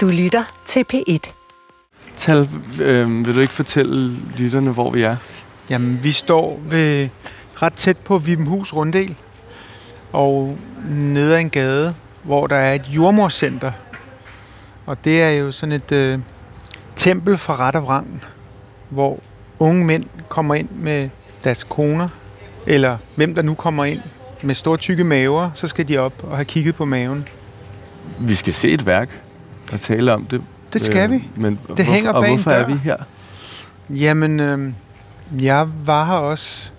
Du lytter til P1. Tal, øh, vil du ikke fortælle lytterne, hvor vi er? Jamen, vi står ved ret tæt på Vibenhus Runddel, og nede ad en gade, hvor der er et jordmorcenter. Og det er jo sådan et øh, tempel for ret og vrang, hvor unge mænd kommer ind med deres koner, eller hvem der nu kommer ind med store tykke maver, så skal de op og have kigget på maven. Vi skal se et værk og tale om det. Det skal Øh, vi. Men Det hvorfor, hænger og bag en hvorfor er vi her? Jamen, øh, jeg var her også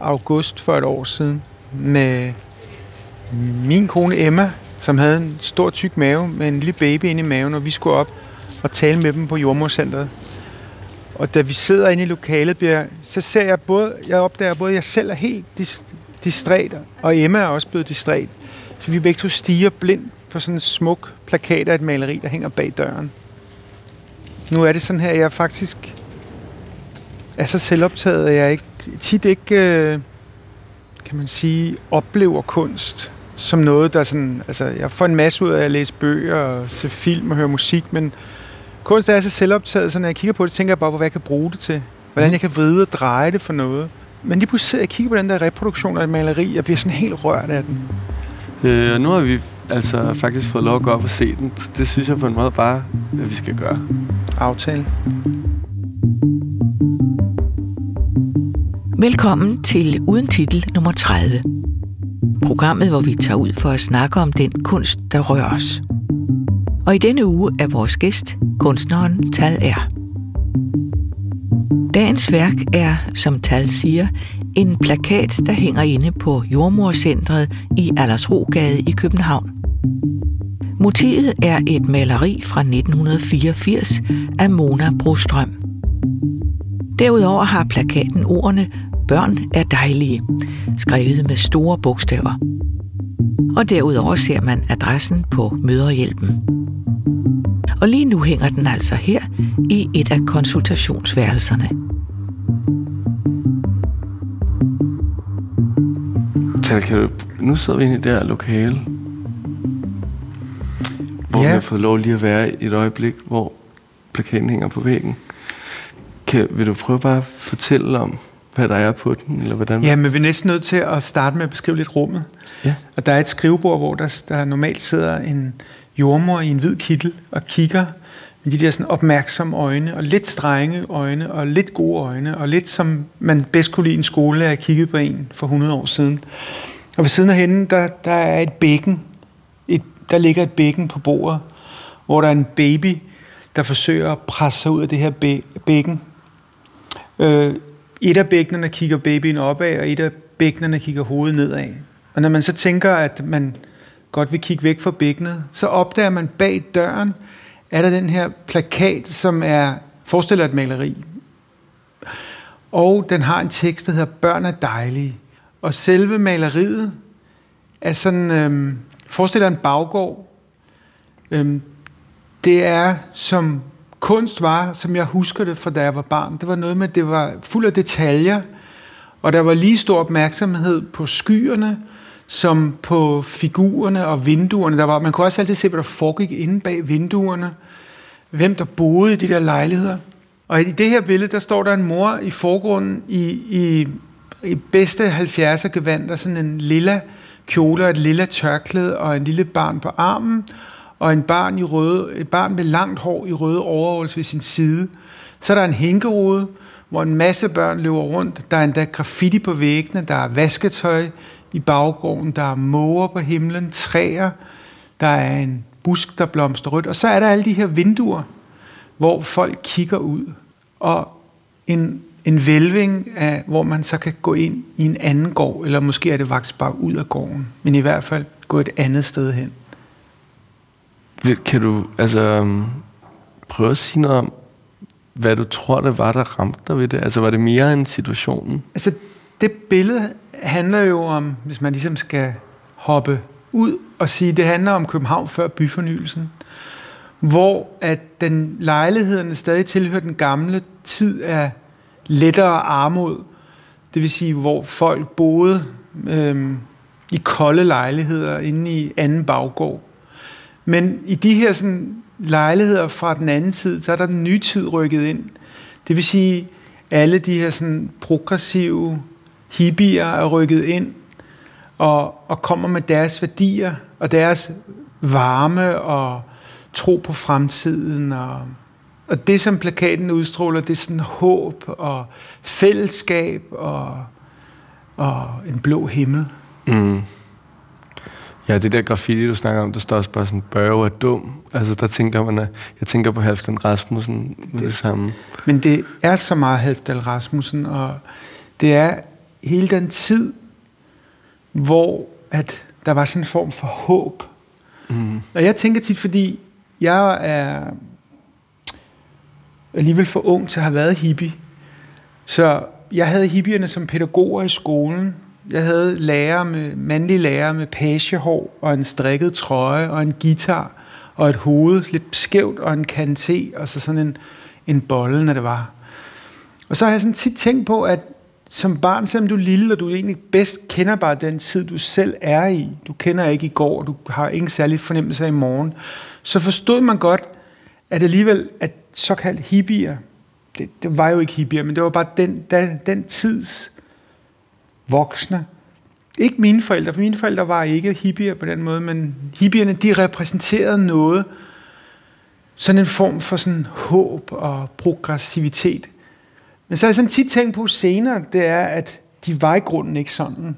august for et år siden med min kone Emma, som havde en stor tyk mave med en lille baby inde i maven, og vi skulle op og tale med dem på jordmorcenteret. Og da vi sidder inde i lokalet, bliver, så ser jeg både, jeg opdager både, at jeg selv er helt dis, distræt, og Emma er også blevet distræt. Så vi begge to stiger blindt på sådan en smuk plakat af et maleri, der hænger bag døren. Nu er det sådan her, at jeg faktisk er så selvoptaget, at jeg ikke, tit ikke, øh, kan man sige, oplever kunst som noget, der sådan, altså jeg får en masse ud af at læse bøger og se film og høre musik, men kunst er så selvoptaget, så når jeg kigger på det, tænker jeg bare på, hvad jeg kan bruge det til. Hvordan jeg kan vride og dreje det for noget. Men lige pludselig sidder jeg og kigger på den der reproduktion af et maleri, og bliver sådan helt rørt af den. Øh, nu har vi altså faktisk fået lov at gå op og se den. Så Det synes jeg på en måde bare, at vi skal gøre. Aftale. Velkommen til Uden Titel nummer 30. Programmet, hvor vi tager ud for at snakke om den kunst, der rører os. Og i denne uge er vores gæst kunstneren Tal R. Dagens værk er, som Tal siger, en plakat, der hænger inde på Jordmorcentret i Aldersrogade i København. Motivet er et maleri fra 1984 af Mona Brostrøm. Derudover har plakaten ordene Børn er dejlige, skrevet med store bogstaver. Og derudover ser man adressen på møderhjælpen. Og lige nu hænger den altså her i et af konsultationsværelserne. Tal, kan du, nu sidder vi inde i det her lokale, hvor Ja. har fået lov lige at være i et øjeblik, hvor plakaten hænger på væggen. Kan, vil du prøve bare at fortælle om, hvad der er på den, eller hvordan? Ja, men vi er næsten nødt til at starte med at beskrive lidt rummet. Ja. Og der er et skrivebord, hvor der, der normalt sidder en jordmor i en hvid kittel og kigger med de der sådan opmærksomme øjne, og lidt strenge øjne, og lidt gode øjne, og lidt som man bedst kunne lide en skole, at kigget på en for 100 år siden. Og ved siden af hende, der, der er et bækken. Der ligger et bækken på bordet, hvor der er en baby, der forsøger at presse sig ud af det her bæ- bækken. Øh, et af bækkenerne kigger babyen opad, og et af bækkenerne kigger hovedet nedad. Og når man så tænker, at man godt vil kigge væk fra bækkenet, så opdager man bag døren, er der den her plakat, som er forestiller et maleri. Og den har en tekst, der hedder Børn er dejlige. Og selve maleriet er sådan, øhm, Forestil dig en baggård. Øhm, det er som kunst var, som jeg husker det fra da jeg var barn. Det var noget med, det var fuld af detaljer, og der var lige stor opmærksomhed på skyerne, som på figurerne og vinduerne. Der var, man kunne også altid se, hvad der foregik inde bag vinduerne. Hvem der boede i de der lejligheder. Og i det her billede, der står der en mor i forgrunden i, i, i bedste 70'er gevand, der sådan en lilla kjole og et lilla tørklæde og en lille barn på armen, og en barn, i røde, et barn med langt hår i røde overholds ved sin side. Så er der en hænkerude, hvor en masse børn løber rundt. Der er endda graffiti på væggene, der er vasketøj i baggården, der er måger på himlen, træer, der er en busk, der blomster rødt. Og så er der alle de her vinduer, hvor folk kigger ud. Og en, en vælving, af, hvor man så kan gå ind i en anden gård, eller måske er det faktisk bare ud af gården, men i hvert fald gå et andet sted hen. Kan du altså um, prøve at sige noget om, hvad du tror, det var, der ramte dig ved det? Altså, var det mere end situationen? Altså, det billede handler jo om, hvis man ligesom skal hoppe ud og sige, det handler om København før byfornyelsen, hvor at den lejlighederne stadig tilhører den gamle tid af lettere armod, det vil sige, hvor folk boede øh, i kolde lejligheder inde i anden baggård. Men i de her sådan lejligheder fra den anden side, så er der den nye tid rykket ind. Det vil sige, alle de her sådan progressive hippier er rykket ind og, og kommer med deres værdier og deres varme og tro på fremtiden. Og, og det, som plakaten udstråler, det er sådan håb og fællesskab og, og en blå himmel. Mm. Ja, det der graffiti, du snakker om, der står også bare sådan, børge er dum. Altså, der tænker man, at jeg tænker på Halvdan Rasmussen med det, det samme. Men det er så meget Halvdan Rasmussen, og det er hele den tid, hvor at der var sådan en form for håb. Mm. Og jeg tænker tit, fordi jeg er alligevel for ung til at have været hippie, så jeg havde hippierne som pædagoger i skolen, jeg havde lærer med, mandlige lærer med pagehår og en strikket trøje og en guitar og et hoved lidt skævt og en kanté og så sådan en, en bolle, når det var. Og så har jeg sådan tit tænkt på, at som barn, selvom du er lille, og du egentlig bedst kender bare den tid, du selv er i, du kender ikke i går, du har ingen særlig fornemmelse af i morgen, så forstod man godt, at alligevel, at såkaldt hippier, det, det var jo ikke hippier, men det var bare den, den, den tids voksne. Ikke mine forældre, for mine forældre var ikke hippier på den måde, men hippierne, de repræsenterede noget, sådan en form for sådan håb og progressivitet. Men så har jeg sådan tit tænkt på senere, det er, at de var i grunden ikke sådan.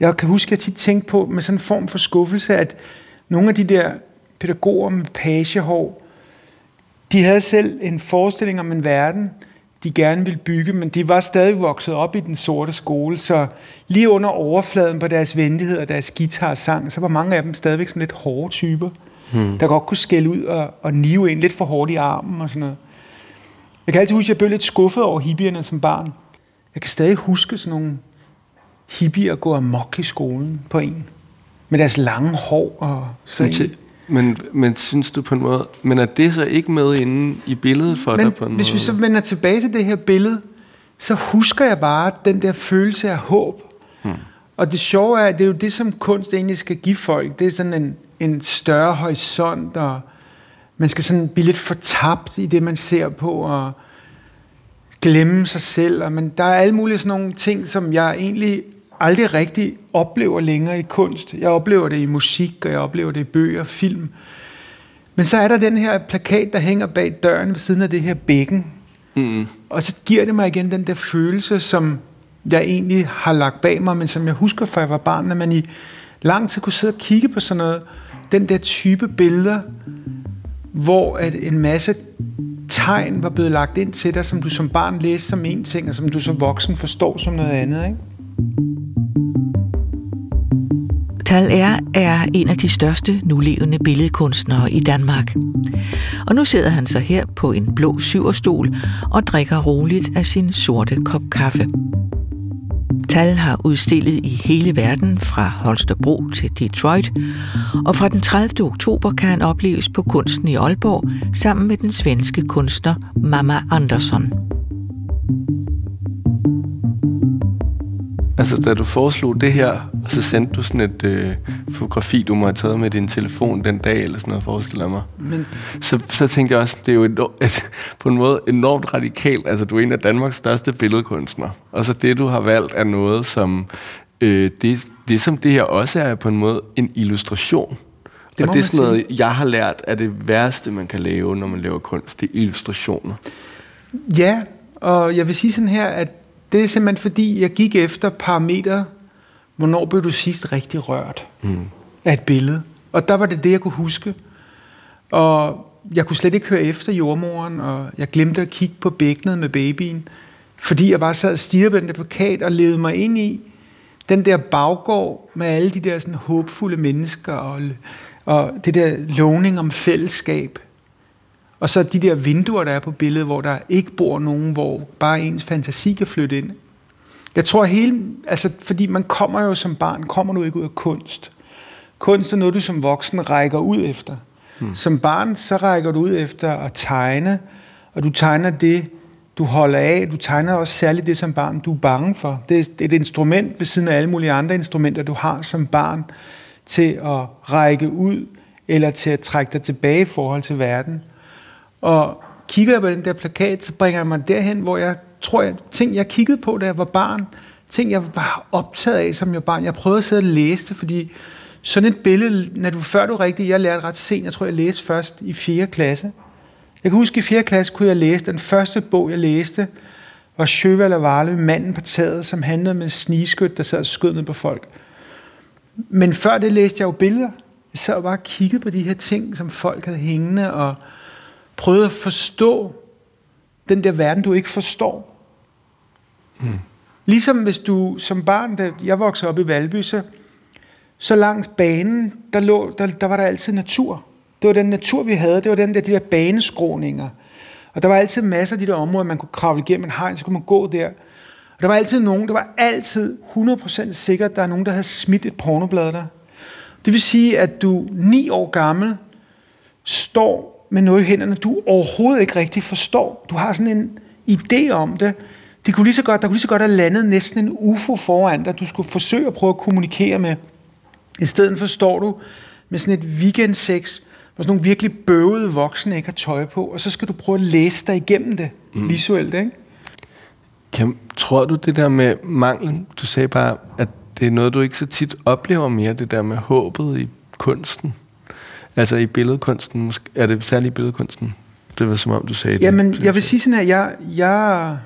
Jeg kan huske, at jeg tit tænkte på med sådan en form for skuffelse, at nogle af de der pædagoger med pagehår, de havde selv en forestilling om en verden, de gerne ville bygge, men de var stadig vokset op i den sorte skole, så lige under overfladen på deres venlighed og deres guitar sang, så var mange af dem stadigvæk sådan lidt hårde typer, hmm. der godt kunne skælde ud og, og nive ind lidt for hårdt i armen og sådan noget. Jeg kan altid huske, at jeg blev lidt skuffet over hippierne som barn. Jeg kan stadig huske sådan nogle hippier gå amok i skolen på en. Med deres lange hår og sådan men, men synes du på en måde, men er det så ikke med inde i billedet for men dig på en hvis måde? vi så vender tilbage til det her billede, så husker jeg bare den der følelse af håb. Hmm. Og det sjove er, at det er jo det, som kunst egentlig skal give folk. Det er sådan en, en større horisont, og man skal sådan blive lidt fortabt i det, man ser på, og glemme sig selv. Og, men der er alle mulige sådan nogle ting, som jeg egentlig aldrig rigtig oplever længere i kunst. Jeg oplever det i musik, og jeg oplever det i bøger, film. Men så er der den her plakat, der hænger bag døren ved siden af det her bækken. Mm. Og så giver det mig igen den der følelse, som jeg egentlig har lagt bag mig, men som jeg husker fra jeg var barn, at man i lang tid kunne sidde og kigge på sådan noget, den der type billeder, hvor at en masse tegn var blevet lagt ind til dig, som du som barn læste som en ting, og som du som voksen forstår som noget andet. Ikke? Tal er, er en af de største nulevende billedkunstnere i Danmark. Og nu sidder han så her på en blå syverstol og drikker roligt af sin sorte kop kaffe. Tal har udstillet i hele verden fra Holstebro til Detroit, og fra den 30. oktober kan han opleves på Kunsten i Aalborg sammen med den svenske kunstner Mama Andersson. Altså, da du foreslog det her, og så sendte du sådan et øh, fotografi, du må have taget med din telefon den dag, eller sådan noget, forestiller mig. Men... Så, så tænkte jeg også, det er jo enormt, altså, på en måde enormt radikalt. Altså, du er en af Danmarks største billedkunstnere. Og så det, du har valgt, er noget, som... Øh, det, det, som det her også er, på en måde en illustration. Det og det er sådan noget, jeg har lært, er det værste, man kan lave, når man laver kunst. Det er illustrationer. Ja, og jeg vil sige sådan her, at det er simpelthen fordi, jeg gik efter parametre, hvornår blev du sidst rigtig rørt mm. af et billede. Og der var det det, jeg kunne huske. Og jeg kunne slet ikke høre efter jordmoren, og jeg glemte at kigge på bækkenet med babyen, fordi jeg bare sad og stirrede på den der plakat og levede mig ind i den der baggård med alle de der sådan håbfulde mennesker og, og det der lovning om fællesskab. Og så de der vinduer, der er på billedet, hvor der ikke bor nogen, hvor bare ens fantasi kan flytte ind. Jeg tror hele, altså fordi man kommer jo som barn, kommer du ikke ud af kunst. Kunst er noget, du som voksen rækker ud efter. Hmm. Som barn, så rækker du ud efter at tegne, og du tegner det, du holder af. Du tegner også særligt det som barn, du er bange for. Det er, det er et instrument ved siden af alle mulige andre instrumenter, du har som barn, til at række ud eller til at trække dig tilbage i forhold til verden. Og kigger jeg på den der plakat, så bringer jeg mig derhen, hvor jeg tror, jeg, ting jeg kiggede på, da jeg var barn, ting jeg var optaget af som jeg barn, jeg prøvede at sidde og læse det, fordi sådan et billede, når du, før du rigtigt, jeg lærte ret sent, jeg tror, jeg læste først i 4. klasse. Jeg kan huske, at i 4. klasse kunne jeg læse, den første bog, jeg læste, var Sjøvald og Varle, Manden på taget, som handlede med snigeskyt, der sad og skød ned på folk. Men før det læste jeg jo billeder. Jeg sad og bare kiggede på de her ting, som folk havde hængende, og prøvede at forstå den der verden, du ikke forstår. Mm. Ligesom hvis du som barn, da jeg voksede op i Valby, så, så langs banen, der, lå, der, der var der altid natur. Det var den natur, vi havde. Det var den der, de der baneskroninger. Og der var altid masser af de der områder, man kunne kravle igennem en hegn, så kunne man gå der. Og der var altid nogen, der var altid 100% sikkert, der er nogen, der havde smidt et pornoblad der. Det vil sige, at du ni år gammel står med noget i hænderne, du overhovedet ikke rigtig forstår. Du har sådan en idé om det. det kunne lige så godt, der kunne lige så godt have landet næsten en UFO foran dig, du skulle forsøge at prøve at kommunikere med. I stedet for står du med sådan et weekendsex, hvor sådan nogle virkelig bøvede voksne ikke har tøj på, og så skal du prøve at læse dig igennem det mm. visuelt, ikke? Kan, tror du det der med manglen, du sagde bare, at det er noget, du ikke så tit oplever mere, det der med håbet i kunsten? Altså i billedkunsten, er det særligt i billedkunsten? Det var som om, du sagde Jamen, det. jeg vil sige sådan her, jeg, jeg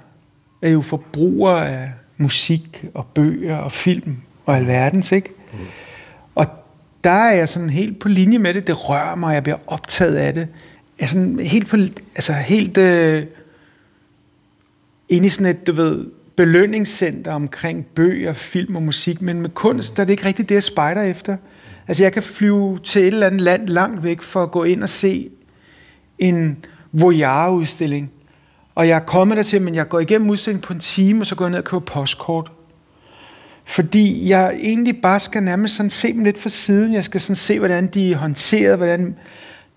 er jo forbruger af musik og bøger og film og alverdens, ikke? Mm. Og der er jeg sådan helt på linje med det. Det rører mig, jeg bliver optaget af det. Jeg er sådan helt på, altså helt øh, inde i sådan et, du ved, belønningscenter omkring bøger, film og musik, men med kunst, der er det ikke rigtigt det, jeg spejder efter. Altså jeg kan flyve til et eller andet land langt væk for at gå ind og se en Voyage-udstilling. Og jeg er kommet der til, men jeg går igennem udstillingen på en time, og så går jeg ned og køber postkort. Fordi jeg egentlig bare skal nærmest sådan se dem lidt fra siden. Jeg skal sådan se, hvordan de er håndteret, hvordan...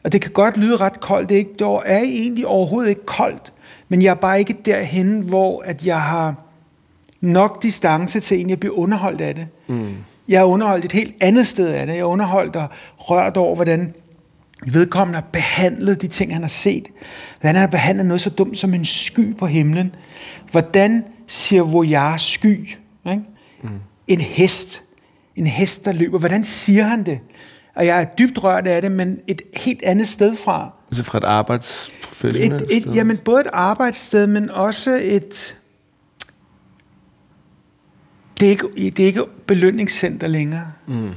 Og det kan godt lyde ret koldt. Det er, ikke, det er egentlig overhovedet ikke koldt. Men jeg er bare ikke derhen, hvor at jeg har nok distance til at jeg bliver underholdt af det. Mm. Jeg er underholdt et helt andet sted af det. Jeg er underholdt og rørt over, hvordan vedkommende har behandlet de ting, han har set. Hvordan han har behandlet noget så dumt som en sky på himlen. Hvordan siger Voyage sky? Ikke? Mm. En hest. En hest, der løber. Hvordan siger han det? Og jeg er dybt rørt af det, men et helt andet sted fra. Altså fra et arbejdsprofessionelt et, et? Jamen både et arbejdssted, men også et... Det er ikke, det er ikke belønningscenter længere. Mm.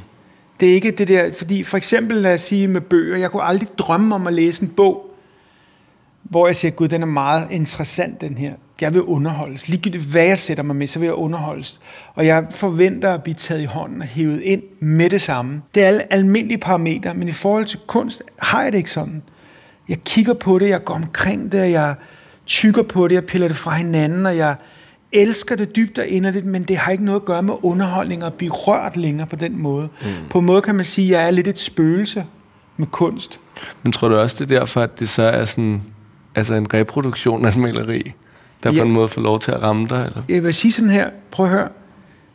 Det er ikke det der, fordi for eksempel lad os sige med bøger, jeg kunne aldrig drømme om at læse en bog, hvor jeg siger, gud, den er meget interessant, den her. Jeg vil underholdes. Ligegyldigt hvad jeg sætter mig med, så vil jeg underholdes. Og jeg forventer at blive taget i hånden og hævet ind med det samme. Det er alle almindelige parametre, men i forhold til kunst har jeg det ikke sådan. Jeg kigger på det, jeg går omkring det, jeg tykker på det, jeg piller det fra hinanden, og jeg elsker det dybt og inderligt, men det har ikke noget at gøre med underholdning og blive rørt længere på den måde. Mm. På en måde kan man sige, at jeg er lidt et spøgelse med kunst. Men tror du også, det er derfor, at det så er sådan, altså en reproduktion af et maleri, der ja. på en måde får lov til at ramme dig? Eller? Jeg vil sige sådan her, prøv at høre.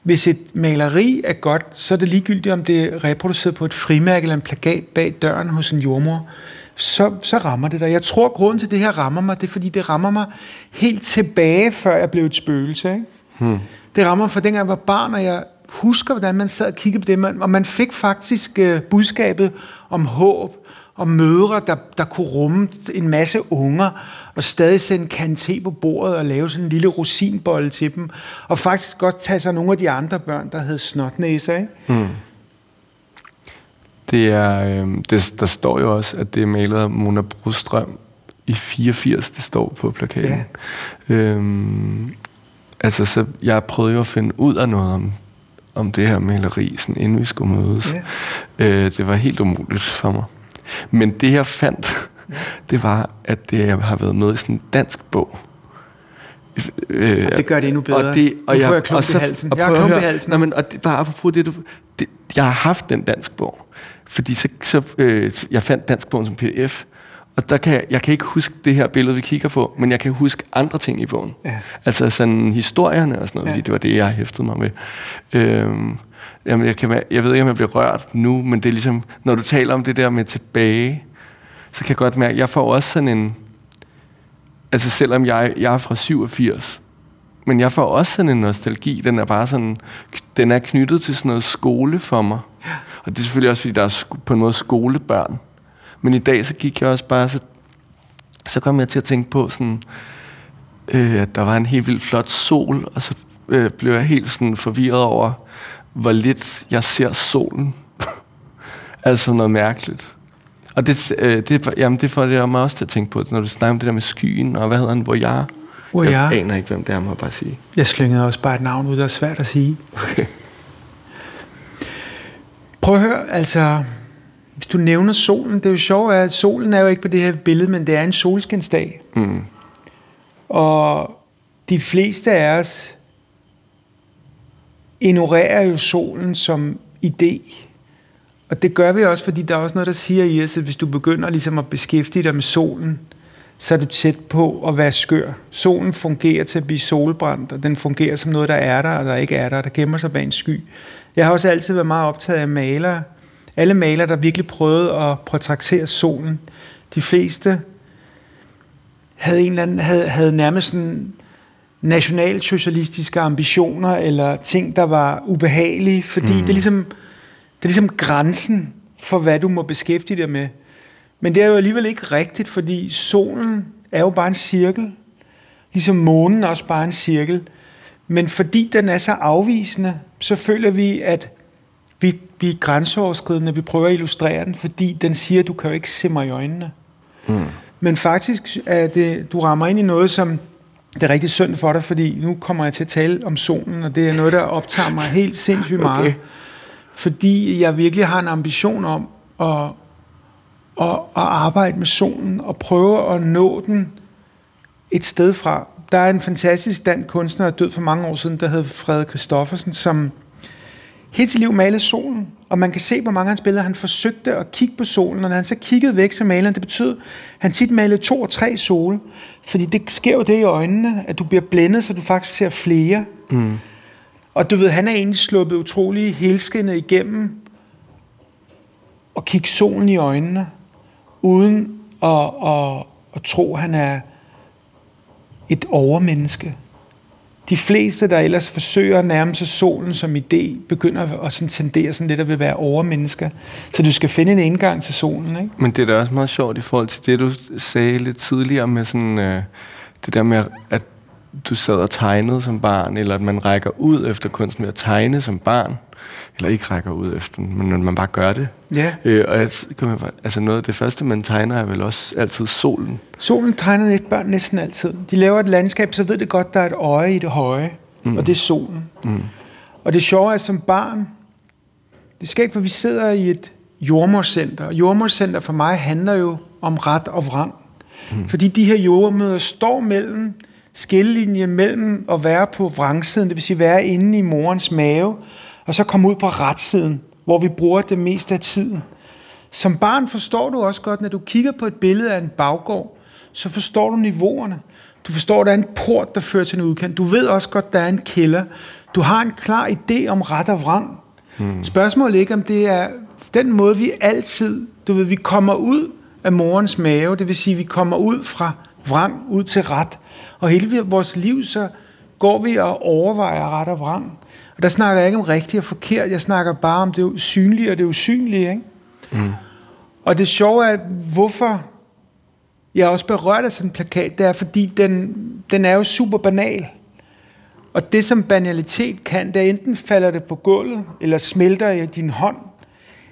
Hvis et maleri er godt, så er det ligegyldigt, om det er reproduceret på et frimærke eller en plakat bag døren hos en jordmor så, så rammer det dig. Jeg tror, grunden til, at det her rammer mig, det er, fordi det rammer mig helt tilbage, før jeg blev et spøgelse. Ikke? Hmm. Det rammer mig fra dengang jeg var barn, og jeg husker, hvordan man sad og kiggede på det, og man fik faktisk uh, budskabet om håb, og mødre, der, der kunne rumme en masse unger, og stadig sende kanté på bordet og lave sådan en lille rosinbolle til dem, og faktisk godt tage sig nogle af de andre børn, der havde snotnæser. Ikke? Hmm. Det er, øh, det, der står jo også, at det er malet af Mona Brostrøm i 84, det står på plakaten. Ja. Øhm, altså, så jeg prøvede jo at finde ud af noget om, om det her maleri, sådan, inden vi skulle mødes. Ja. Øh, det var helt umuligt for mig. Men det, jeg fandt, ja. det var, at det har været med i sådan en dansk bog. Øh, det gør det endnu bedre. Og det, og nu får jeg, jeg klump i halsen. Og jeg har klump i halsen. Nå, men, og det, bare apropos det, du, det, jeg har haft den dansk bog. Fordi så, så øh, jeg fandt dansk bogen som pdf, og der kan jeg, kan ikke huske det her billede, vi kigger på, men jeg kan huske andre ting i bogen. Ja. Altså sådan historierne og sådan noget, ja. fordi det var det, jeg hæftede mig med. Øhm, Jamen, jeg, kan, jeg ved ikke, om jeg bliver rørt nu, men det er ligesom, når du taler om det der med tilbage, så kan jeg godt mærke, jeg får også sådan en... Altså selvom jeg, jeg er fra 87, men jeg får også sådan en nostalgi. Den er bare sådan... Den er knyttet til sådan noget skole for mig. Og det er selvfølgelig også, fordi der er på en måde skolebørn. Men i dag, så gik jeg også bare... Så, så kom jeg til at tænke på sådan... Øh, at der var en helt vildt flot sol, og så øh, blev jeg helt sådan forvirret over, hvor lidt jeg ser solen. altså noget mærkeligt. Og det, øh, det, jamen det får det mig også til at tænke på, når du snakker om det der med skyen, og hvad hedder den, hvor jeg... Hvor jeg, jeg aner ikke, hvem det er, må jeg bare sige. Jeg slyngede også bare et navn ud, der er svært at sige. Okay. Prøv at høre, altså... Hvis du nævner solen, det er jo sjovt, at solen er jo ikke på det her billede, men det er en solskinsdag. Mm. Og de fleste af os ignorerer jo solen som idé. Og det gør vi også, fordi der er også noget, der siger i os, at hvis du begynder ligesom at beskæftige dig med solen, så er du tæt på at være skør. Solen fungerer til at blive solbrændt, og den fungerer som noget, der er der, og der ikke er der, der gemmer sig bag en sky. Jeg har også altid været meget optaget af malere. Alle malere, der virkelig prøvede at portrættere solen. De fleste havde, en eller anden, havde, havde nærmest sådan nationalsocialistiske ambitioner, eller ting, der var ubehagelige, fordi mm. det, er ligesom, det er ligesom grænsen for, hvad du må beskæftige dig med. Men det er jo alligevel ikke rigtigt, fordi solen er jo bare en cirkel, ligesom månen også bare en cirkel. Men fordi den er så afvisende, så føler vi, at vi, vi er grænseoverskridende, vi prøver at illustrere den, fordi den siger, at du kan jo ikke se mig i øjnene. Mm. Men faktisk er det, du rammer ind i noget, som det er rigtig synd for dig, fordi nu kommer jeg til at tale om solen, og det er noget, der optager mig helt sindssygt meget. Okay. Fordi jeg virkelig har en ambition om at, at, at arbejde med solen og prøve at nå den et sted fra. Der er en fantastisk dansk kunstner, der er død for mange år siden, der hed Frederik Christoffersen, som hele sit liv malede solen, og man kan se på mange af hans billeder, han forsøgte at kigge på solen, og når han så kiggede væk, så malede han, det betød, at han tit malede to og tre sole, fordi det sker jo det i øjnene, at du bliver blændet, så du faktisk ser flere. Mm. Og du ved, han er egentlig sluppet utrolig helskindet igennem og kigge solen i øjnene, uden at, at, at tro, at han er et overmenneske de fleste, der ellers forsøger at nærme sig solen som idé, begynder at sådan tendere sådan lidt at vil være overmennesker. Så du skal finde en indgang til solen, ikke? Men det er da også meget sjovt i forhold til det, du sagde lidt tidligere med sådan, øh, det der med, at du sad og tegnede som barn, eller at man rækker ud efter kunsten ved at tegne som barn eller ikke rækker ud efter den, men man bare gør det. Ja. Øh, og jeg, kan man, altså noget af det første, man tegner, er vel også altid solen. Solen tegner et børn næsten altid. De laver et landskab, så ved det godt, der er et øje i det høje, mm. og det er solen. Mm. Og det sjove er, som barn, det skal ikke, for vi sidder i et jordmorcenter. Jordmorcenter for mig handler jo om ret og vrang. Mm. Fordi de her jordmøder står mellem skillelinje mellem at være på vrangsiden, det vil sige være inde i morens mave, og så komme ud på retsiden, hvor vi bruger det meste af tiden. Som barn forstår du også godt, når du kigger på et billede af en baggård, så forstår du niveauerne. Du forstår, at der er en port, der fører til en udkant. Du ved også godt, der er en kælder. Du har en klar idé om ret og vrang. Hmm. Spørgsmålet er ikke, om det er den måde, vi altid, du ved, vi kommer ud af morens mave, det vil sige, vi kommer ud fra vrang ud til ret. Og hele vores liv, så går vi og overvejer ret og vrang. Og der snakker jeg ikke om rigtigt og forkert, jeg snakker bare om det usynlige og det usynlige. Ikke? Mm. Og det sjove er, hvorfor jeg er også berørt af sådan en plakat, det er, fordi den, den er jo super banal. Og det, som banalitet kan, det er enten falder det på gulvet, eller smelter i din hånd,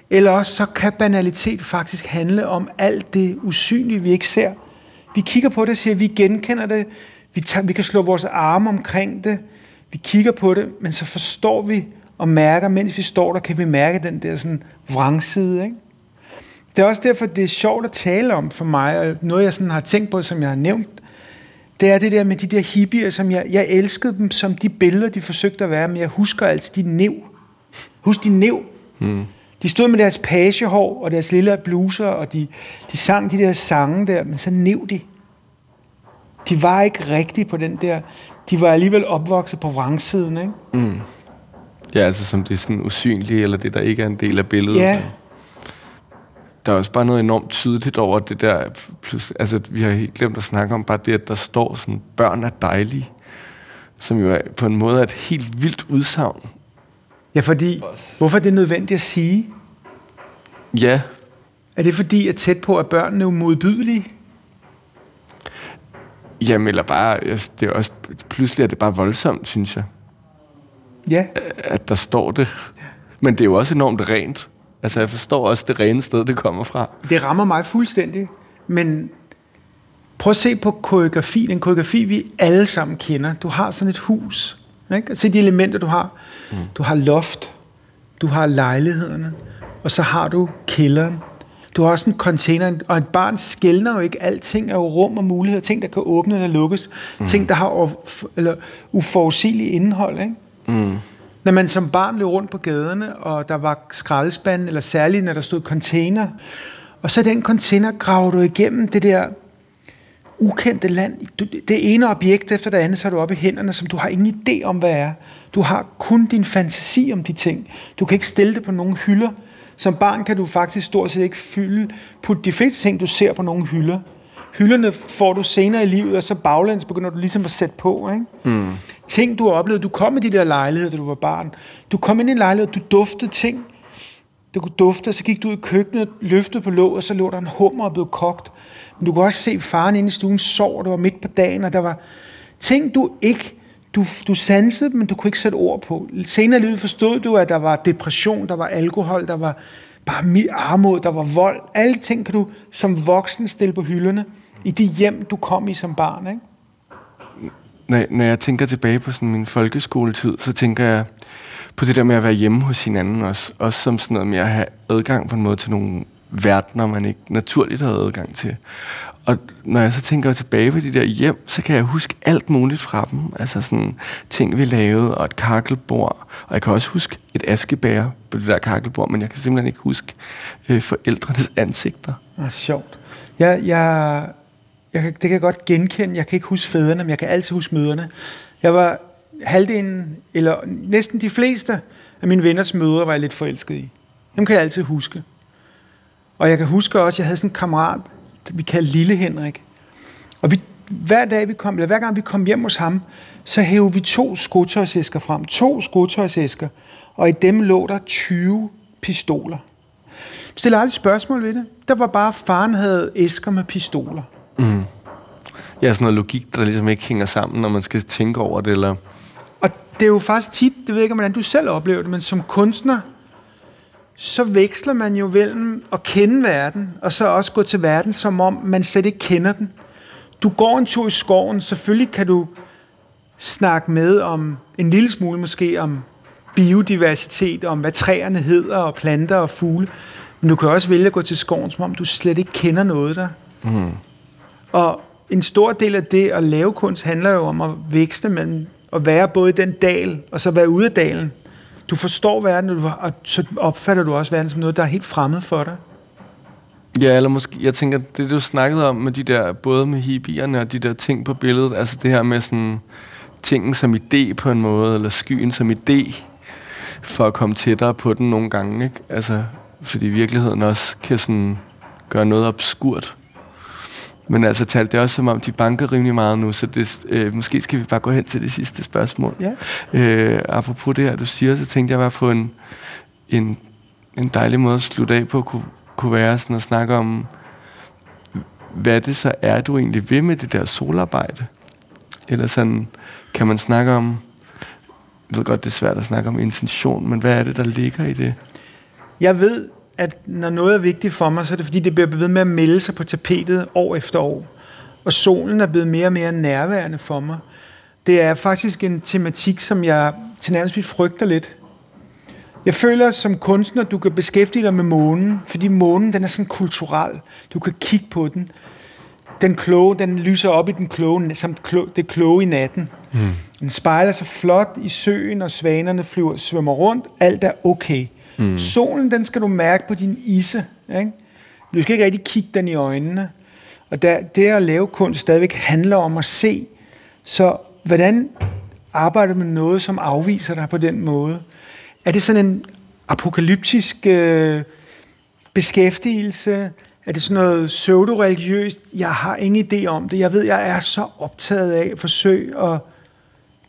eller også så kan banalitet faktisk handle om alt det usynlige, vi ikke ser. Vi kigger på det og siger, at vi genkender det, vi, tager, vi kan slå vores arme omkring det, vi kigger på det, men så forstår vi og mærker, mens vi står der, kan vi mærke den der sådan vrangside. Ikke? Det er også derfor, det er sjovt at tale om for mig, og noget jeg sådan har tænkt på, som jeg har nævnt, det er det der med de der hippier, som jeg, jeg elskede dem som de billeder, de forsøgte at være, men jeg husker altid de nev. Husk de nev. Hmm. De stod med deres pagehår og deres lille bluser, og de, de sang de der sange der, men så nev de. De var ikke rigtige på den der de var alligevel opvokset på vrangsiden, ikke? Mm. Ja, altså som det er sådan usynlige, eller det, der ikke er en del af billedet. Ja. Der er også bare noget enormt tydeligt over det der, plus, altså vi har helt glemt at snakke om bare det, at der står sådan, børn er dejlige, som jo er, på en måde er et helt vildt udsagn. Ja, fordi, hvorfor er det nødvendigt at sige? Ja. Er det fordi, at tæt på, at børnene er modbydelige? Jamen, eller bare, det er også, pludselig er det bare voldsomt, synes jeg. Ja. At der står det. Men det er jo også enormt rent. Altså, jeg forstår også det rene sted, det kommer fra. Det rammer mig fuldstændig. Men prøv at se på koreografien. En koreografi, vi alle sammen kender. Du har sådan et hus. Ikke? Se de elementer, du har. Mm. Du har loft. Du har lejlighederne. Og så har du kælderen. Du har også en container, og et barn skældner jo ikke. Alting er jo rum og muligheder. Ting, der kan åbne eller lukkes. Mm. Ting, der har eller uforudsigelige indhold. Ikke? Mm. Når man som barn løb rundt på gaderne, og der var skraldespanden, eller særligt når der stod container, og så den container graver du igennem det der ukendte land. det ene objekt efter det andet, så er du oppe i hænderne, som du har ingen idé om, hvad er. Du har kun din fantasi om de ting. Du kan ikke stille det på nogle hylder. Som barn kan du faktisk stort set ikke fylde, putte de fleste ting, du ser på nogle hylder. Hylderne får du senere i livet, og så baglæns begynder du ligesom at sætte på. Ikke? Mm. Ting, du har oplevet. Du kom i de der lejligheder, da du var barn. Du kom ind i en lejlighed, du duftede ting. Du kunne dufte, og så gik du ud i køkkenet, løftede på låget, og så lå der en hummer og blev kogt. Men du kunne også se faren inde i stuen sov, det var midt på dagen, og der var ting, du ikke du, du sansede men du kunne ikke sætte ord på. Senere i livet forstod du, at der var depression, der var alkohol, der var bare armod, der var vold. Alle ting kan du som voksen stille på hylderne i det hjem, du kom i som barn, ikke? Når, når jeg tænker tilbage på sådan min folkeskoletid, så tænker jeg på det der med at være hjemme hos hinanden også. Også som sådan noget med at have adgang på en måde til nogle verdener, man ikke naturligt havde adgang til. Og når jeg så tænker tilbage på de der hjem, så kan jeg huske alt muligt fra dem. Altså sådan ting, vi lavede, og et kakkelbord. Og jeg kan også huske et askebær på det der kakkelbord, men jeg kan simpelthen ikke huske øh, forældrenes ansigter. Det er sjovt. Jeg, jeg, jeg, det kan jeg godt genkende. Jeg kan ikke huske fædrene, men jeg kan altid huske møderne. Jeg var halvdelen, eller næsten de fleste af mine venners mødre, var jeg lidt forelsket i. Dem kan jeg altid huske. Og jeg kan huske også, at jeg havde sådan en kammerat, vi kaldte Lille Henrik. Og vi, hver, dag vi kom, eller hver gang vi kom hjem hos ham, så hævde vi to skotøjsæsker frem. To skotøjsæsker. Og i dem lå der 20 pistoler. Jeg stiller aldrig spørgsmål ved det. Der var bare, faren havde æsker med pistoler. Mm. Ja, sådan noget logik, der ligesom ikke hænger sammen, når man skal tænke over det, eller... Og det er jo faktisk tit, det ved jeg ikke, hvordan du selv oplever det, men som kunstner, så veksler man jo mellem at kende verden, og så også gå til verden, som om man slet ikke kender den. Du går en tur i skoven, selvfølgelig kan du snakke med om en lille smule måske om biodiversitet, om hvad træerne hedder, og planter og fugle. Men du kan også vælge at gå til skoven, som om du slet ikke kender noget der. Mm. Og en stor del af det at lave kunst handler jo om at vækste mellem at være både i den dal, og så være ude af dalen. Du forstår verden, og så opfatter du også verden som noget, der er helt fremmed for dig. Ja, eller måske, jeg tænker, det du snakkede om med de der, både med hippierne og de der ting på billedet, altså det her med sådan, tingen som idé på en måde, eller skyen som idé, for at komme tættere på den nogle gange, ikke? Altså, fordi virkeligheden også kan sådan gøre noget obskurt. Men altså, talt det også som om, de banker rimelig meget nu, så det, øh, måske skal vi bare gå hen til det sidste spørgsmål. Ja. Øh, apropos det her, du siger, så tænkte jeg bare på en, en, en dejlig måde at slutte af på, kunne, kunne være sådan at snakke om, hvad det så er, du egentlig vil med det der solarbejde. Eller sådan, kan man snakke om, jeg ved godt, det er svært at snakke om intention, men hvad er det, der ligger i det? Jeg ved, at når noget er vigtigt for mig, så er det fordi, det bliver ved med at melde sig på tapetet år efter år. Og solen er blevet mere og mere nærværende for mig. Det er faktisk en tematik, som jeg til nærmest frygter lidt. Jeg føler som kunstner, du kan beskæftige dig med månen, fordi månen den er sådan kulturel. Du kan kigge på den. Den kloge, den lyser op i den kloge, som det kloge i natten. Mm. Den spejler sig flot i søen, og svanerne flyver, svømmer rundt. Alt er okay. Mm. Solen, den skal du mærke på din isse. Ikke? Du skal ikke rigtig kigge den i øjnene. Og der, det at lave kunst stadigvæk handler om at se. Så hvordan arbejder du med noget, som afviser dig på den måde? Er det sådan en apokalyptisk øh, beskæftigelse? Er det sådan noget pseudo-religiøst? Jeg har ingen idé om det. Jeg ved, jeg er så optaget af at forsøge at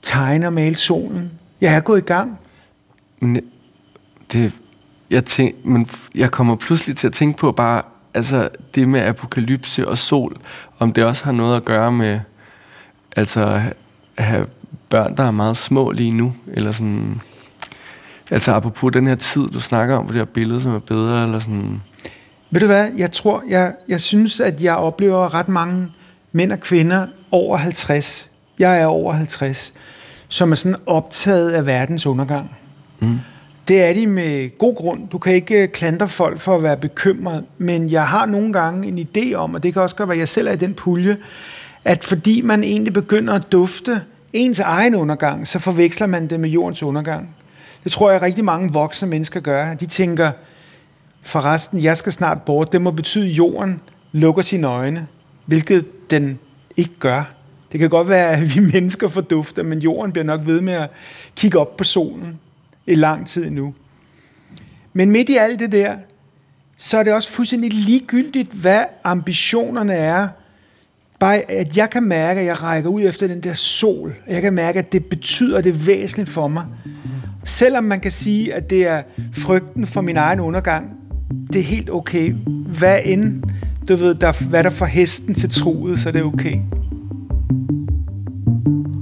tegne og male solen. Jeg er gået i gang. Men det, jeg, tænk, men jeg kommer pludselig til at tænke på bare, altså det med apokalypse og sol, om det også har noget at gøre med, altså at have børn, der er meget små lige nu, eller sådan, altså apropos den her tid, du snakker om, hvor det her billede, som er bedre, eller sådan... Ved du hvad, jeg tror, jeg, jeg synes, at jeg oplever ret mange mænd og kvinder over 50, jeg er over 50, som er sådan optaget af verdens undergang. Mm. Det er de med god grund. Du kan ikke øh, klandre folk for at være bekymret, men jeg har nogle gange en idé om, og det kan også godt være, at jeg selv er i den pulje, at fordi man egentlig begynder at dufte ens egen undergang, så forveksler man det med jordens undergang. Det tror jeg rigtig mange voksne mennesker gør. De tænker, forresten, jeg skal snart bort. Det må betyde, at jorden lukker sine øjne, hvilket den ikke gør. Det kan godt være, at vi mennesker fordufter, men jorden bliver nok ved med at kigge op på solen i lang tid nu. Men midt i alt det der, så er det også fuldstændig ligegyldigt, hvad ambitionerne er. Bare at jeg kan mærke, at jeg rækker ud efter den der sol. Jeg kan mærke, at det betyder det væsentligt for mig. Selvom man kan sige, at det er frygten for min egen undergang, det er helt okay. Hvad end, du ved, der, hvad der får hesten til truet, så det er okay.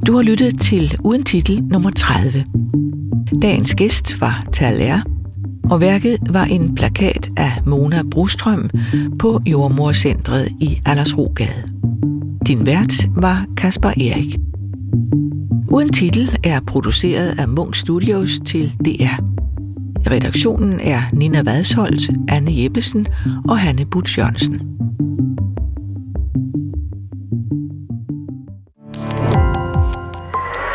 Du har lyttet til Uden Titel nummer 30. Dagens gæst var Taler, og værket var en plakat af Mona Brustrøm på Jordmorcentret i Aldersrogade. Din vært var Kasper Erik. Uden titel er produceret af Munk Studios til DR. Redaktionen er Nina Vadsholt, Anne Jeppesen og Hanne Butch Jørgensen.